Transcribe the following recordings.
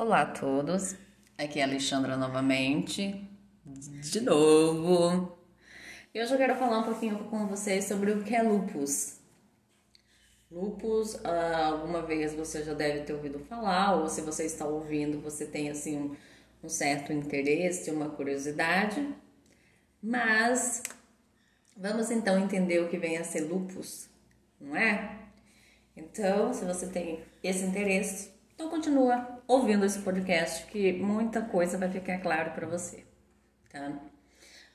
Olá a todos, aqui é a Alexandra novamente, de novo. E hoje eu quero falar um pouquinho com vocês sobre o que é lupus. Lupus, ah, alguma vez você já deve ter ouvido falar, ou se você está ouvindo, você tem assim um certo interesse, uma curiosidade. Mas vamos então entender o que vem a ser lupus, não é? Então, se você tem esse interesse, então continua ouvindo esse podcast que muita coisa vai ficar claro para você, tá?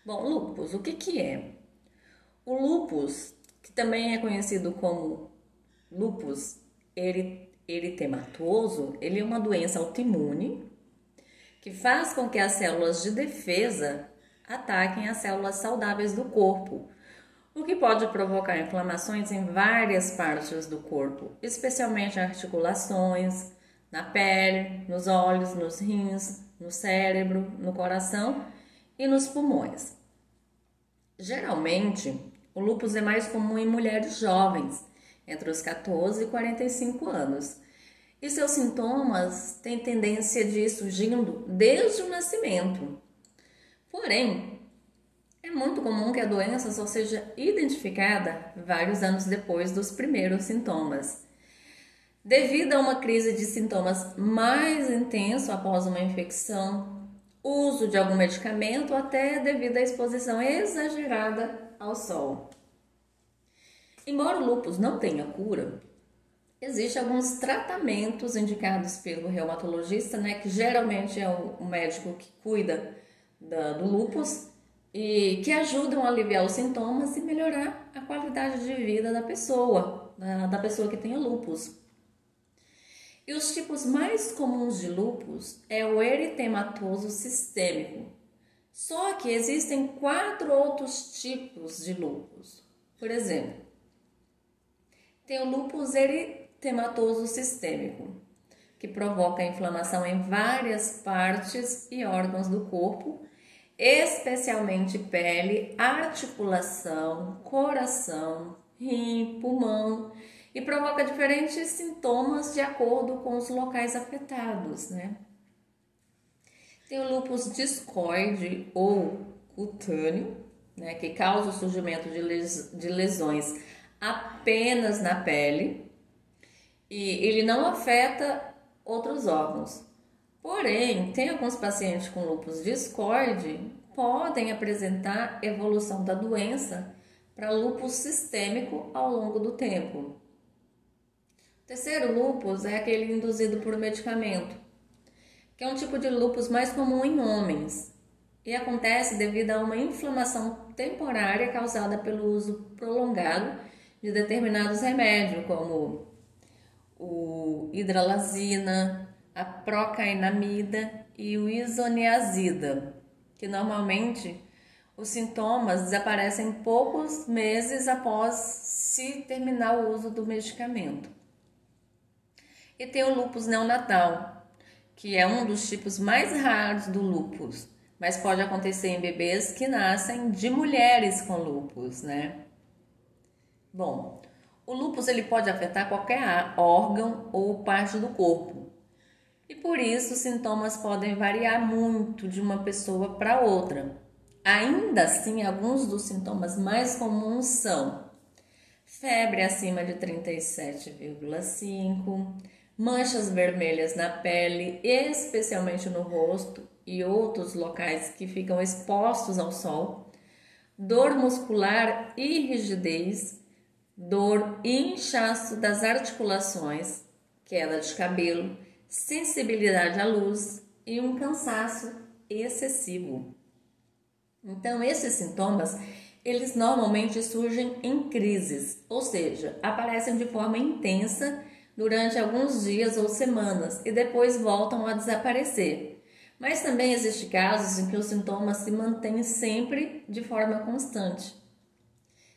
Bom, lupus, o que que é? O lupus, que também é conhecido como lupus eritematoso, ele é uma doença autoimune que faz com que as células de defesa ataquem as células saudáveis do corpo, o que pode provocar inflamações em várias partes do corpo, especialmente articulações, na pele, nos olhos, nos rins, no cérebro, no coração e nos pulmões. Geralmente, o lúpus é mais comum em mulheres jovens, entre os 14 e 45 anos, e seus sintomas têm tendência de ir surgindo desde o nascimento. Porém, é muito comum que a doença só seja identificada vários anos depois dos primeiros sintomas devido a uma crise de sintomas mais intenso após uma infecção, uso de algum medicamento, até devido à exposição exagerada ao sol. Embora o lúpus não tenha cura, existem alguns tratamentos indicados pelo reumatologista, né, que geralmente é o médico que cuida da, do lúpus e que ajudam a aliviar os sintomas e melhorar a qualidade de vida da pessoa, da, da pessoa que tem o lúpus. E os tipos mais comuns de lúpus é o eritematoso sistêmico. Só que existem quatro outros tipos de lúpus. Por exemplo, tem o lúpus eritematoso sistêmico, que provoca inflamação em várias partes e órgãos do corpo, especialmente pele, articulação, coração, rim, pulmão e provoca diferentes sintomas de acordo com os locais afetados, né? Tem o lúpus discoide ou cutâneo, né, que causa o surgimento de, les de lesões apenas na pele e ele não afeta outros órgãos. Porém, tem alguns pacientes com lúpus discoide podem apresentar evolução da doença para lúpus sistêmico ao longo do tempo. Terceiro lúpus é aquele induzido por medicamento, que é um tipo de lúpus mais comum em homens e acontece devido a uma inflamação temporária causada pelo uso prolongado de determinados remédios, como o hidralazina, a procainamida e o isoniazida, que normalmente os sintomas desaparecem poucos meses após se terminar o uso do medicamento. E tem o lúpus neonatal, que é um dos tipos mais raros do lúpus, mas pode acontecer em bebês que nascem de mulheres com lúpus, né? Bom, o lúpus ele pode afetar qualquer órgão ou parte do corpo. E por isso os sintomas podem variar muito de uma pessoa para outra. Ainda assim, alguns dos sintomas mais comuns são febre acima de 37,5, manchas vermelhas na pele, especialmente no rosto e outros locais que ficam expostos ao sol, dor muscular e rigidez, dor e inchaço das articulações, queda de cabelo, sensibilidade à luz e um cansaço excessivo. Então, esses sintomas, eles normalmente surgem em crises, ou seja, aparecem de forma intensa durante alguns dias ou semanas e depois voltam a desaparecer. Mas também existem casos em que os sintomas se mantêm sempre de forma constante.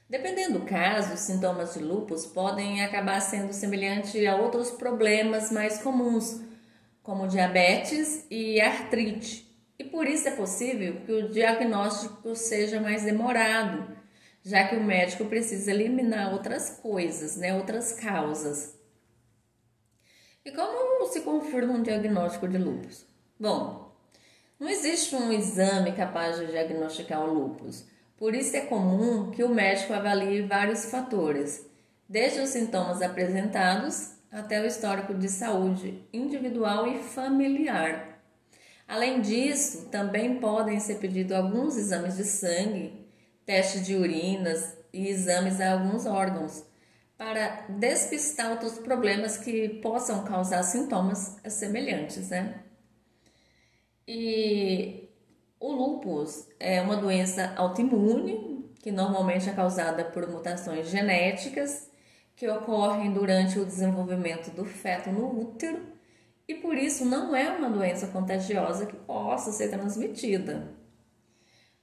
Dependendo do caso, os sintomas de lúpus podem acabar sendo semelhantes a outros problemas mais comuns, como diabetes e artrite. E por isso é possível que o diagnóstico seja mais demorado, já que o médico precisa eliminar outras coisas, né, outras causas. E como se confirma um diagnóstico de lúpus? Bom, não existe um exame capaz de diagnosticar o lúpus. Por isso é comum que o médico avalie vários fatores, desde os sintomas apresentados até o histórico de saúde individual e familiar. Além disso, também podem ser pedidos alguns exames de sangue, testes de urinas e exames a alguns órgãos para despistar outros problemas que possam causar sintomas semelhantes, né? E o lúpus é uma doença autoimune que normalmente é causada por mutações genéticas que ocorrem durante o desenvolvimento do feto no útero e por isso não é uma doença contagiosa que possa ser transmitida.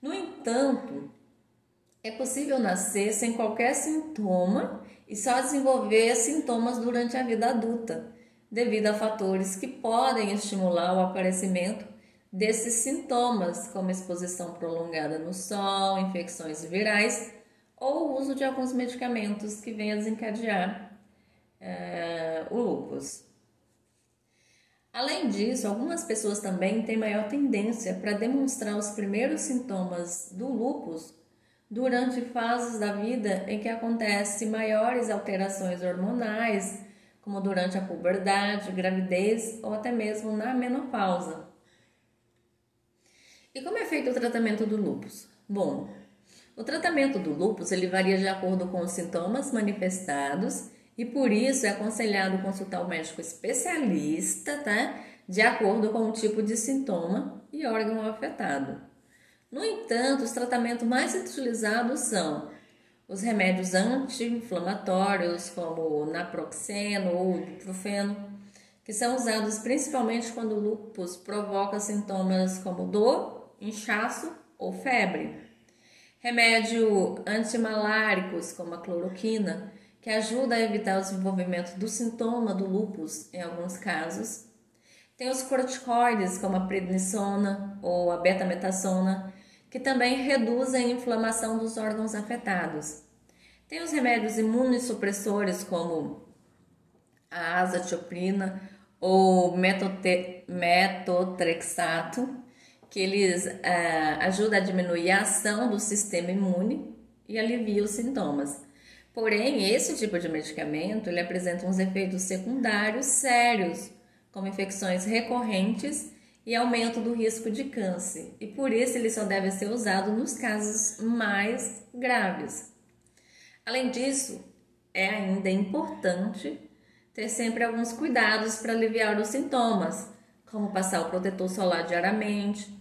No entanto, é possível nascer sem qualquer sintoma e só desenvolver sintomas durante a vida adulta, devido a fatores que podem estimular o aparecimento desses sintomas, como exposição prolongada no sol, infecções virais ou o uso de alguns medicamentos que venham a desencadear é, o lúpus. Além disso, algumas pessoas também têm maior tendência para demonstrar os primeiros sintomas do lúpus durante fases da vida em que acontecem maiores alterações hormonais, como durante a puberdade, gravidez ou até mesmo na menopausa. E como é feito o tratamento do lúpus? Bom, o tratamento do lúpus ele varia de acordo com os sintomas manifestados e por isso é aconselhado consultar o médico especialista, tá? De acordo com o tipo de sintoma e órgão afetado. No entanto, os tratamentos mais utilizados são os remédios anti-inflamatórios, como naproxeno ou ibuprofeno, que são usados principalmente quando o lúpus provoca sintomas como dor, inchaço ou febre. Remédio antimaláricos, como a cloroquina, que ajuda a evitar o desenvolvimento do sintoma do lúpus em alguns casos. Tem os corticoides, como a prednisona ou a betametasona, que também reduzem a inflamação dos órgãos afetados. Tem os remédios imunossupressores como a azatioprina ou metotrexato, que eles é, ajudam a diminuir a ação do sistema imune e alivia os sintomas. Porém, esse tipo de medicamento ele apresenta uns efeitos secundários sérios, como infecções recorrentes e aumento do risco de câncer, e por isso ele só deve ser usado nos casos mais graves. Além disso, é ainda importante ter sempre alguns cuidados para aliviar os sintomas, como passar o protetor solar diariamente,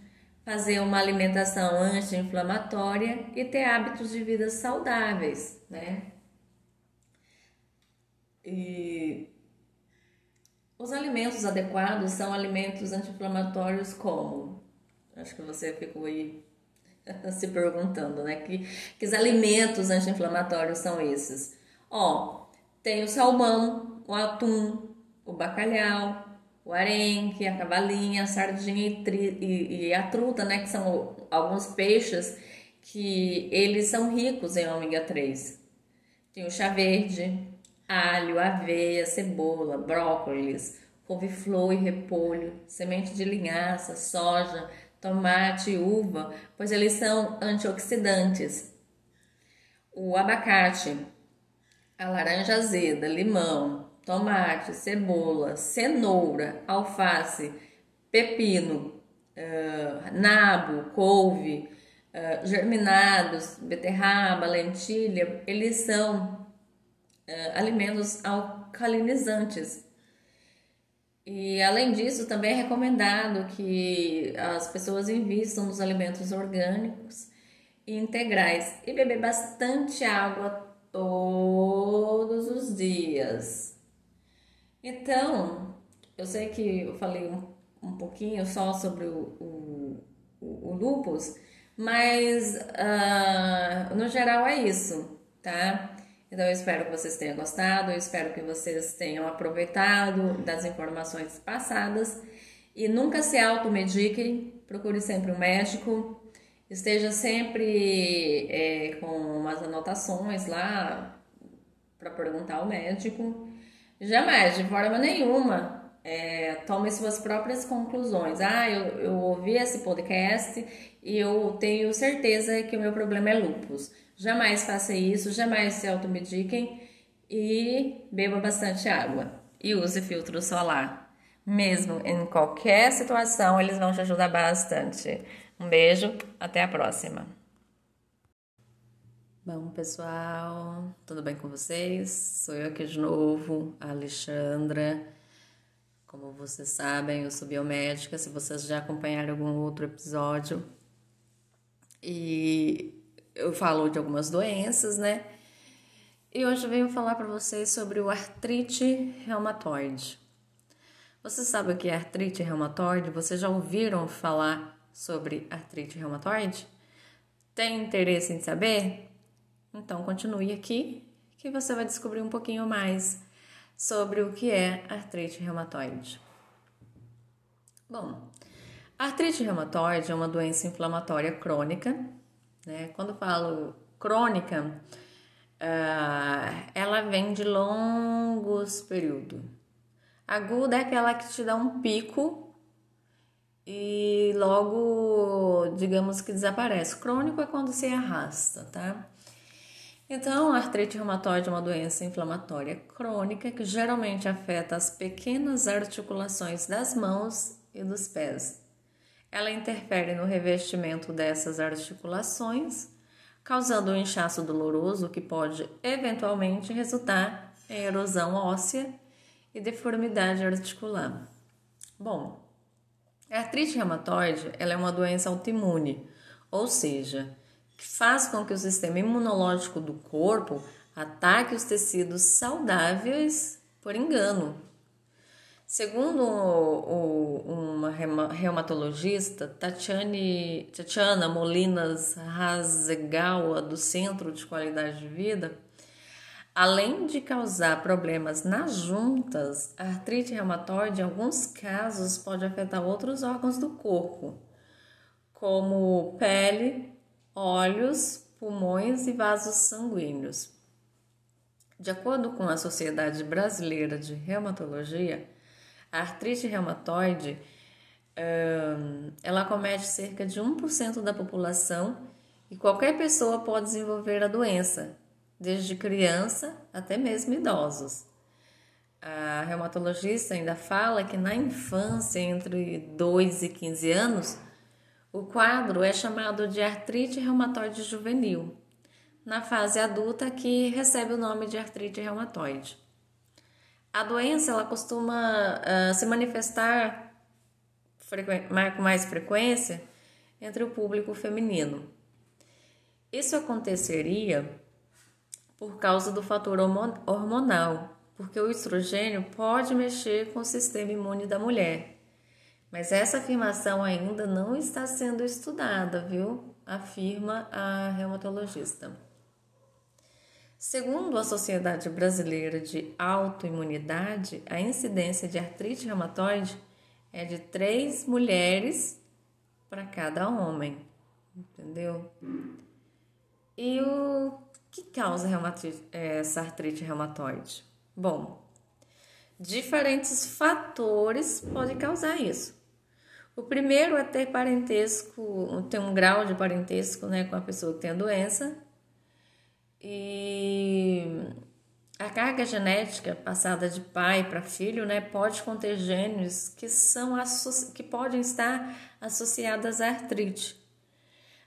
fazer uma alimentação anti-inflamatória e ter hábitos de vida saudáveis, né? E alimentos adequados são alimentos anti-inflamatórios como? Acho que você ficou aí se perguntando, né? Que, que alimentos anti-inflamatórios são esses? Ó, tem o salmão, o atum, o bacalhau, o arenque, a cavalinha, a sardinha e, tri, e, e a truta, né? Que são alguns peixes que eles são ricos em ômega 3. Tem o chá verde, alho, aveia, cebola, brócolis, couve-flor e repolho, semente de linhaça, soja, tomate e uva, pois eles são antioxidantes. O abacate, a laranja azeda, limão, tomate, cebola, cenoura, alface, pepino, uh, nabo, couve, uh, germinados, beterraba, lentilha, eles são uh, alimentos alcalinizantes. E além disso, também é recomendado que as pessoas invistam nos alimentos orgânicos e integrais e beber bastante água todos os dias. Então, eu sei que eu falei um, um pouquinho só sobre o, o, o, lupus, mas uh, no geral é isso, tá? Então eu espero que vocês tenham gostado, eu espero que vocês tenham aproveitado das informações passadas e nunca se automediquem, procure sempre um médico, esteja sempre é, com umas anotações lá para perguntar ao médico. Jamais, de forma nenhuma, é, tome suas próprias conclusões. Ah, eu, eu ouvi esse podcast e eu tenho certeza que o meu problema é lupus. Jamais faça isso, jamais se automediquem e beba bastante água. E use filtro solar. Mesmo em qualquer situação, eles vão te ajudar bastante. Um beijo, até a próxima. Bom, pessoal, tudo bem com vocês? Sou eu aqui de novo, Alexandra. Como vocês sabem, eu sou biomédica. Se vocês já acompanharam algum outro episódio, e eu falo de algumas doenças, né? E hoje eu venho falar para vocês sobre o artrite reumatoide. Você sabe o que é artrite reumatoide? Vocês já ouviram falar sobre artrite reumatoide? Tem interesse em saber? Então continue aqui que você vai descobrir um pouquinho mais sobre o que é artrite reumatoide. Bom, artrite reumatoide é uma doença inflamatória crônica. Né? Quando falo crônica, uh, ela vem de longos períodos. Aguda é aquela que te dá um pico e logo, digamos que desaparece. Crônico é quando se arrasta, tá? Então, a artrite reumatoide é uma doença inflamatória crônica que geralmente afeta as pequenas articulações das mãos e dos pés. Ela interfere no revestimento dessas articulações, causando um inchaço doloroso que pode eventualmente resultar em erosão óssea e deformidade articular. Bom, a artrite reumatoide ela é uma doença autoimune, ou seja, que faz com que o sistema imunológico do corpo ataque os tecidos saudáveis por engano. Segundo uma reumatologista, Tatiane, Tatiana Molinas Razegawa, do Centro de Qualidade de Vida, além de causar problemas nas juntas, a artrite reumatoide, em alguns casos, pode afetar outros órgãos do corpo, como pele, olhos, pulmões e vasos sanguíneos. De acordo com a Sociedade Brasileira de Reumatologia, a artrite reumatoide ela comete cerca de 1% da população e qualquer pessoa pode desenvolver a doença, desde criança até mesmo idosos. A reumatologista ainda fala que na infância, entre 2 e 15 anos, o quadro é chamado de artrite reumatoide juvenil, na fase adulta que recebe o nome de artrite reumatoide. A doença ela costuma uh, se manifestar com mais frequência entre o público feminino. Isso aconteceria por causa do fator hormonal, porque o estrogênio pode mexer com o sistema imune da mulher mas essa afirmação ainda não está sendo estudada, viu? Afirma a reumatologista. Segundo a Sociedade Brasileira de Autoimunidade, a incidência de artrite reumatoide é de três mulheres para cada homem, entendeu? E o que causa essa artrite reumatoide? Bom, diferentes fatores podem causar isso. O primeiro é ter parentesco, ter um grau de parentesco né, com a pessoa que tem a doença. E a carga genética passada de pai para filho né, pode conter gênios que, são que podem estar associadas à artrite.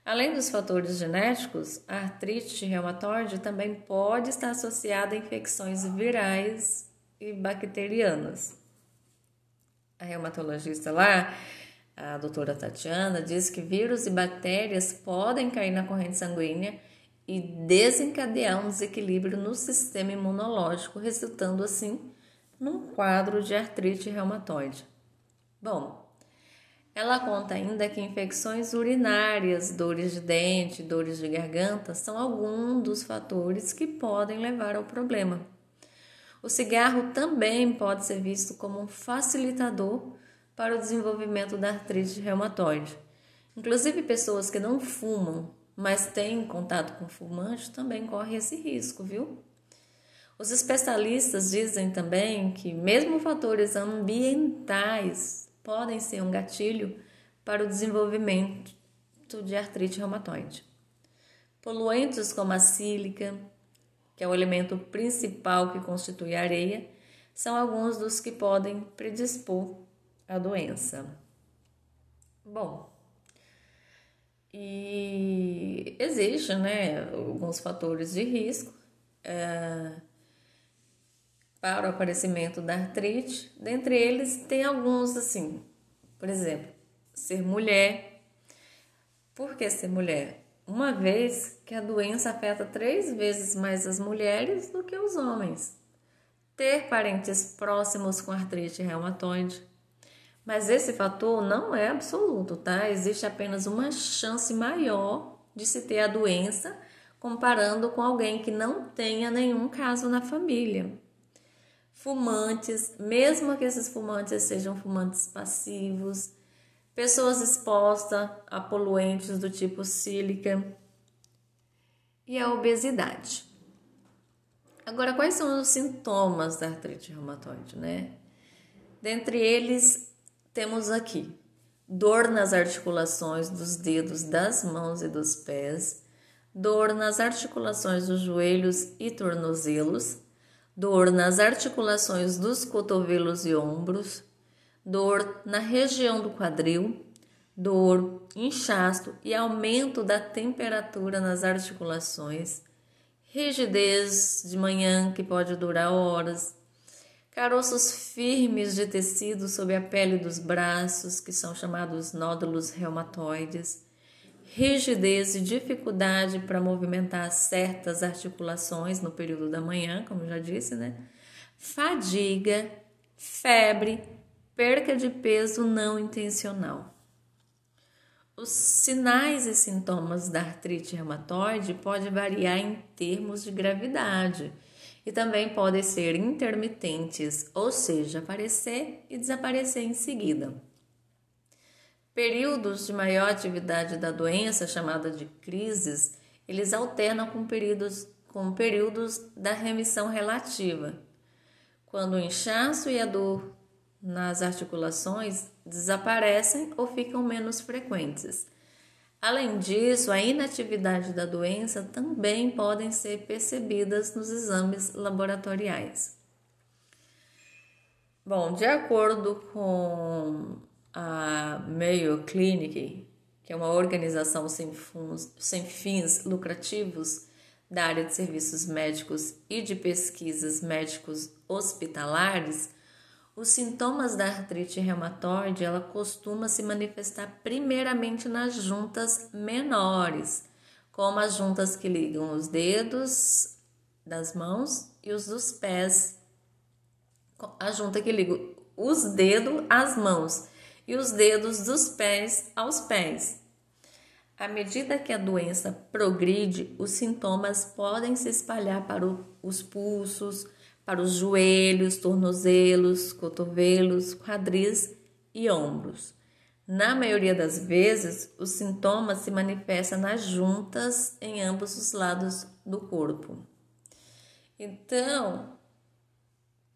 Além dos fatores genéticos, a artrite reumatoide também pode estar associada a infecções virais e bacterianas. A reumatologista lá a doutora Tatiana diz que vírus e bactérias podem cair na corrente sanguínea e desencadear um desequilíbrio no sistema imunológico, resultando assim num quadro de artrite reumatoide. Bom, ela conta ainda que infecções urinárias, dores de dente, dores de garganta são alguns dos fatores que podem levar ao problema. O cigarro também pode ser visto como um facilitador para o desenvolvimento da artrite reumatoide. Inclusive, pessoas que não fumam, mas têm contato com fumante, também correm esse risco, viu? Os especialistas dizem também que mesmo fatores ambientais podem ser um gatilho para o desenvolvimento de artrite reumatoide. Poluentes como a sílica, que é o elemento principal que constitui a areia, são alguns dos que podem predispor à doença. Bom, e existe, né, alguns fatores de risco é, para o aparecimento da artrite. Dentre eles, tem alguns assim, por exemplo, ser mulher. Por que ser mulher? Uma vez que a doença afeta três vezes mais as mulheres do que os homens. Ter parentes próximos com artrite reumatoide mas esse fator não é absoluto, tá? Existe apenas uma chance maior de se ter a doença comparando com alguém que não tenha nenhum caso na família. Fumantes, mesmo que esses fumantes sejam fumantes passivos, pessoas expostas a poluentes do tipo sílica e a obesidade. Agora, quais são os sintomas da artrite reumatoide, né? Dentre eles, temos aqui dor nas articulações dos dedos das mãos e dos pés, dor nas articulações dos joelhos e tornozelos, dor nas articulações dos cotovelos e ombros, dor na região do quadril, dor, inchaço e aumento da temperatura nas articulações, rigidez de manhã que pode durar horas, caroços firmes de tecido sob a pele dos braços, que são chamados nódulos reumatoides, rigidez e dificuldade para movimentar certas articulações no período da manhã, como já disse, né? Fadiga, febre, perca de peso não intencional. Os sinais e sintomas da artrite reumatoide podem variar em termos de gravidade e também podem ser intermitentes, ou seja, aparecer e desaparecer em seguida. Períodos de maior atividade da doença, chamada de crises, eles alternam com períodos, com períodos da remissão relativa, quando o inchaço e a dor nas articulações desaparecem ou ficam menos frequentes. Além disso, a inatividade da doença também podem ser percebidas nos exames laboratoriais. Bom, de acordo com a Mayo Clinic, que é uma organização sem, sem fins lucrativos da área de serviços médicos e de pesquisas médicos hospitalares, os sintomas da artrite reumatoide, ela costuma se manifestar primeiramente nas juntas menores, como as juntas que ligam os dedos das mãos e os dos pés. A junta que liga os dedos às mãos e os dedos dos pés aos pés. À medida que a doença progride, os sintomas podem se espalhar para os pulsos, para os joelhos, tornozelos, cotovelos, quadris e ombros. Na maioria das vezes, os sintomas se manifestam nas juntas em ambos os lados do corpo. Então,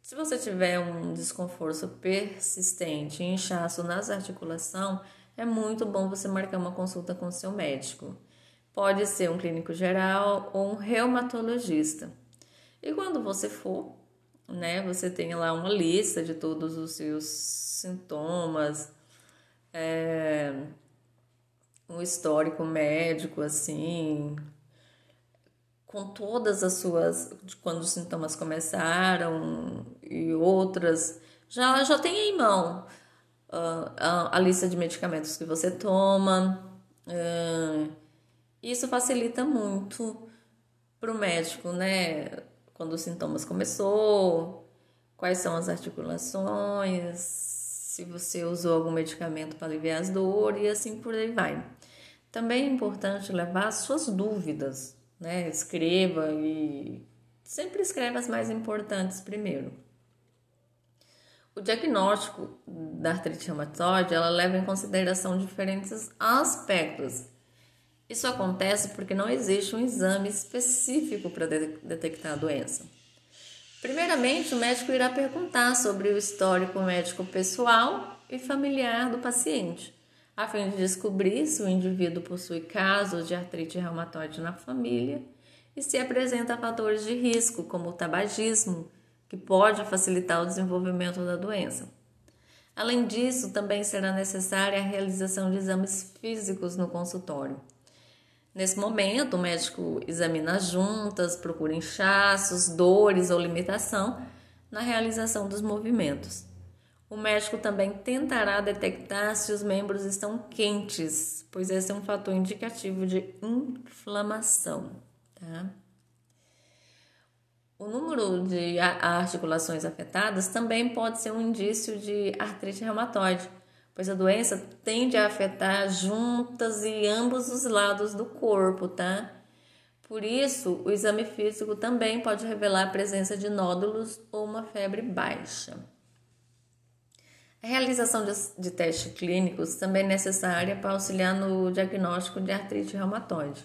se você tiver um desconforto persistente, inchaço nas articulações, é muito bom você marcar uma consulta com seu médico. Pode ser um clínico geral ou um reumatologista. E quando você for, né? Você tem lá uma lista de todos os seus sintomas, é, um histórico médico, assim, com todas as suas, quando os sintomas começaram e outras, já, já tem em mão uh, a, a, lista de medicamentos que você toma. Uh, isso facilita muito para o médico, né? Quando os sintomas começou, quais são as articulações, se você usou algum medicamento para aliviar as dores e assim por aí vai. Também é importante levar as suas dúvidas, né? Escreva e sempre escreva as mais importantes primeiro. O diagnóstico da artrite reumatoide, ela leva em consideração diferentes aspectos isso acontece porque não existe um exame específico para de detectar a doença. Primeiramente, o médico irá perguntar sobre o histórico médico pessoal e familiar do paciente, a fim de descobrir se o indivíduo possui casos de artrite reumatoide na família e se apresenta fatores de risco, como o tabagismo, que pode facilitar o desenvolvimento da doença. Além disso, também será necessária a realização de exames físicos no consultório. Nesse momento, o médico examina as juntas, procura inchaços, dores ou limitação na realização dos movimentos. O médico também tentará detectar se os membros estão quentes, pois esse é um fator indicativo de inflamação. Tá? O número de articulações afetadas também pode ser um indício de artrite reumatoide, pois a doença tende a afetar juntas e ambos os lados do corpo, tá? Por isso, o exame físico também pode revelar a presença de nódulos ou uma febre baixa. A realização de, de testes clínicos também é necessária para auxiliar no diagnóstico de artrite reumatoide.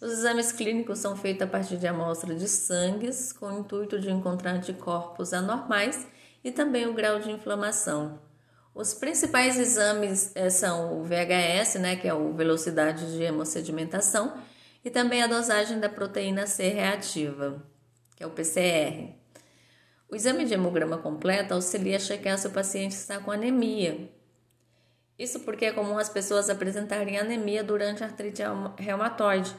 Os exames clínicos são feitos a partir de amostra de sangue, com o intuito de encontrar anticorpos anormais e também o grau de inflamação. Os principais exames é, são o VHS, né, que é o velocidade de hemossedimentação, e também a dosagem da proteína C reativa, que é o PCR. O exame de hemograma completo auxilia a checar se o paciente está com anemia. Isso porque é comum as pessoas apresentarem anemia durante a artrite reumatoide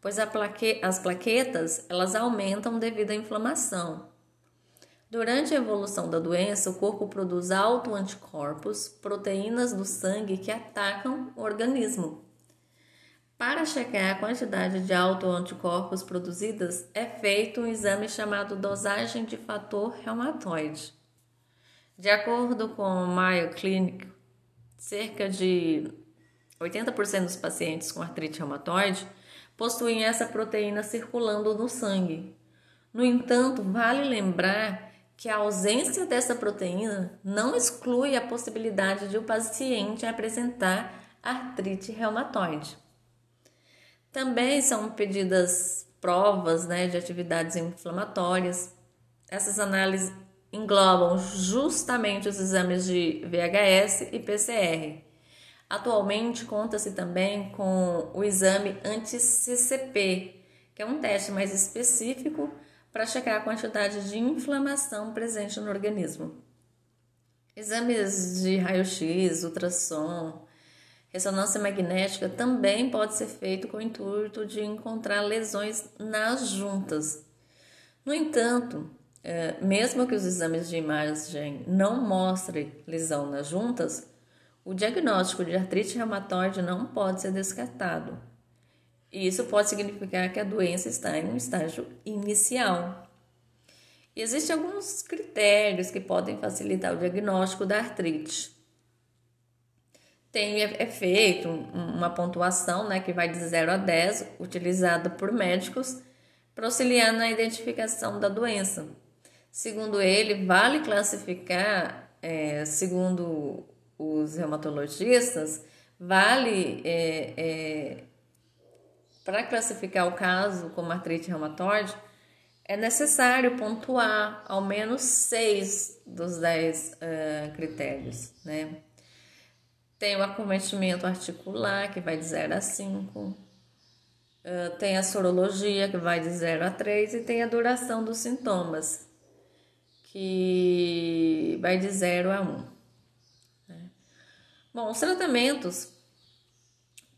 pois plaque, as plaquetas elas aumentam devido à inflamação. Durante a evolução da doença, o corpo produz autoanticorpos, proteínas do sangue que atacam o organismo. Para checar a quantidade de autoanticorpos produzidas, é feito um exame chamado dosagem de fator reumatoide. De acordo com o Mayo Clinic, cerca de 80% dos pacientes com artrite reumatoide possuem essa proteína circulando no sangue. No entanto, vale lembrar que a ausência dessa proteína não exclui a possibilidade de o paciente apresentar artrite reumatoide. Também são pedidas provas né, de atividades inflamatórias. Essas análises englobam justamente os exames de VHS e PCR. Atualmente conta-se também com o exame anti-CCP, que é um teste mais específico para checar a quantidade de inflamação presente no organismo. Exames de raio-x, ultrassom, ressonância magnética também pode ser feito com o intuito de encontrar lesões nas juntas. No entanto, é, mesmo que os exames de imagem não mostrem lesão nas juntas, o diagnóstico de artrite reumatoide não pode ser descartado. Isso pode significar que a doença está em um estágio inicial. Existem alguns critérios que podem facilitar o diagnóstico da artrite. Tem é feito uma pontuação né, que vai de 0 a 10, utilizada por médicos para auxiliar na identificação da doença. Segundo ele, vale classificar, é, segundo os reumatologistas, vale é, é, para classificar o caso como artrite reumatoide, é necessário pontuar ao menos seis dos dez uh, critérios, né? Tem o acometimento articular, que vai de 0 a 5. Uh, tem a sorologia, que vai de 0 a 3. E tem a duração dos sintomas, que vai de 0 a 1. Um. Bom, os tratamentos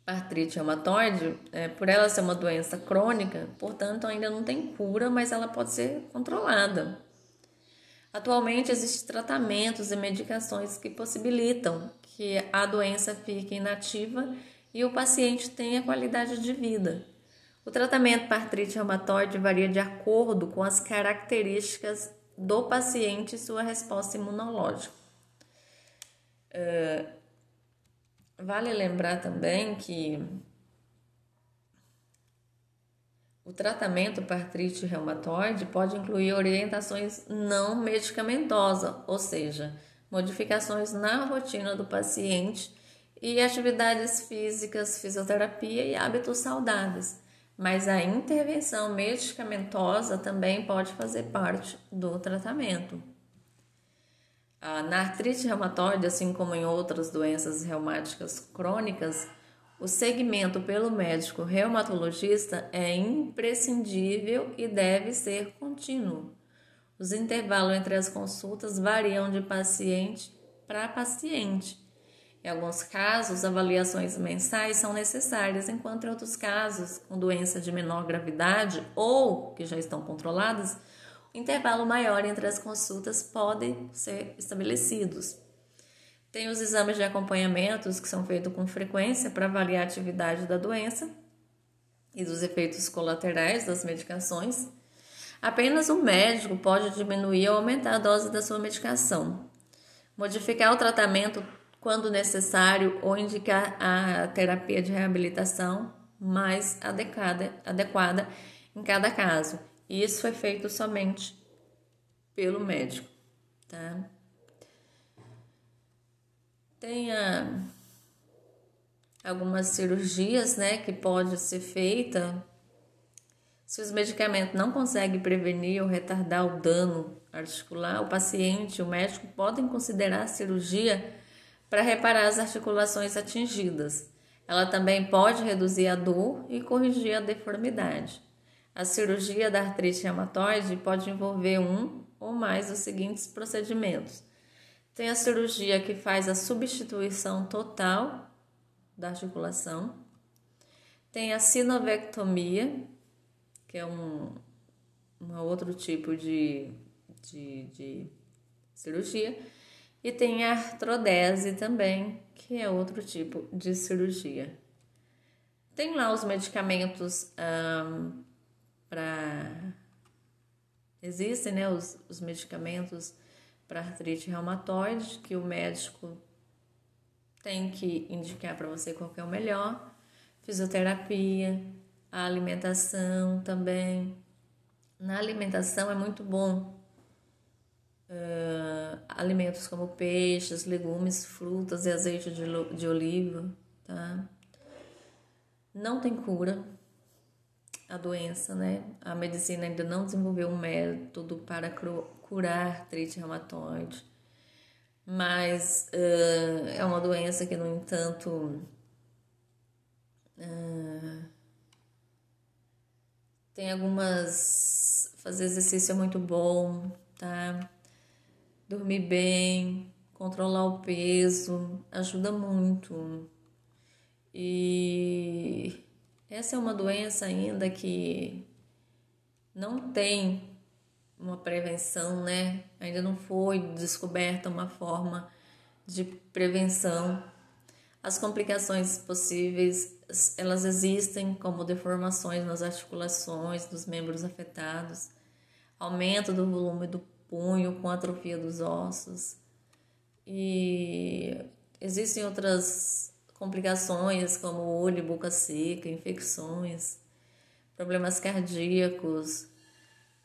artrite reumatoide, é, por ela ser uma doença crônica, portanto ainda não tem cura, mas ela pode ser controlada. Atualmente existem tratamentos e medicações que possibilitam que a doença fique inativa e o paciente tenha qualidade de vida. O tratamento para artrite reumatoide varia de acordo com as características do paciente e sua resposta imunológica. Uh, Vale lembrar também que o tratamento para artrite reumatoide pode incluir orientações não medicamentosas, ou seja, modificações na rotina do paciente e atividades físicas, fisioterapia e hábitos saudáveis, mas a intervenção medicamentosa também pode fazer parte do tratamento. Na artrite reumatoide, assim como em outras doenças reumáticas crônicas, o segmento pelo médico reumatologista é imprescindível e deve ser contínuo. Os intervalos entre as consultas variam de paciente para paciente em alguns casos, avaliações mensais são necessárias, enquanto em outros casos, com doença de menor gravidade ou que já estão controladas, intervalo maior entre as consultas pode ser estabelecidos. Tem os exames de acompanhamentos que são feitos com frequência para avaliar a atividade da doença e dos efeitos colaterais das medicações. Apenas o médico pode diminuir ou aumentar a dose da sua medicação. Modificar o tratamento quando necessário, ou indicar a terapia de reabilitação mais adequada, adequada em cada caso. E isso é feito somente pelo médico, tá? Tem a, algumas cirurgias, né, que pode ser feita se os medicamentos não conseguem prevenir ou retardar o dano articular, o paciente e o médico podem considerar a cirurgia para reparar as articulações atingidas. Ela também pode reduzir a dor e corrigir a deformidade. A cirurgia da artrite reumatoide pode envolver um ou mais dos seguintes procedimentos. Tem a cirurgia que faz a substituição total da articulação. Tem a sinovectomia, que é um, um outro tipo de, de, de cirurgia e tem a artrodese também, que é outro tipo de cirurgia. Tem lá os medicamentos para. Existem né, os, os medicamentos para artrite reumatoide, que o médico tem que indicar para você qual é o melhor. Fisioterapia, a alimentação também. Na alimentação é muito bom uh, alimentos como peixes, legumes, frutas e azeite de, de oliva, tá? Não tem cura a doença, né? A medicina ainda não desenvolveu um método para curar artrite reumatoide, mas uh, é uma doença que, no entanto, uh, tem algumas. Fazer exercício é muito bom, tá? dormir bem, controlar o peso, ajuda muito. E essa é uma doença ainda que não tem uma prevenção, né? Ainda não foi descoberta uma forma de prevenção. As complicações possíveis, elas existem como deformações nas articulações dos membros afetados, aumento do volume do punho com atrofia dos ossos. E existem outras complicações como olho e boca seca, infecções, problemas cardíacos.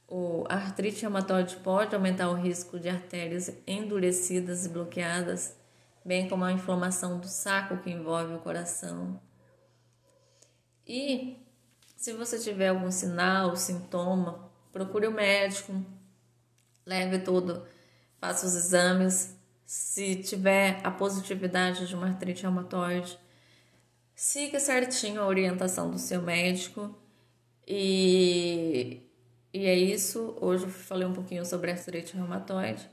O artrite reumatoide pode aumentar o risco de artérias endurecidas e bloqueadas, bem como a inflamação do saco que envolve o coração. E se você tiver algum sinal, sintoma, procure o médico, leve tudo, faça os exames. Se tiver a positividade de uma artrite reumatoide, siga certinho a orientação do seu médico. E, e é isso. Hoje eu falei um pouquinho sobre artrite reumatoide.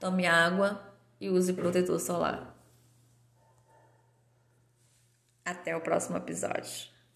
Tome água e use protetor solar. Até o próximo episódio.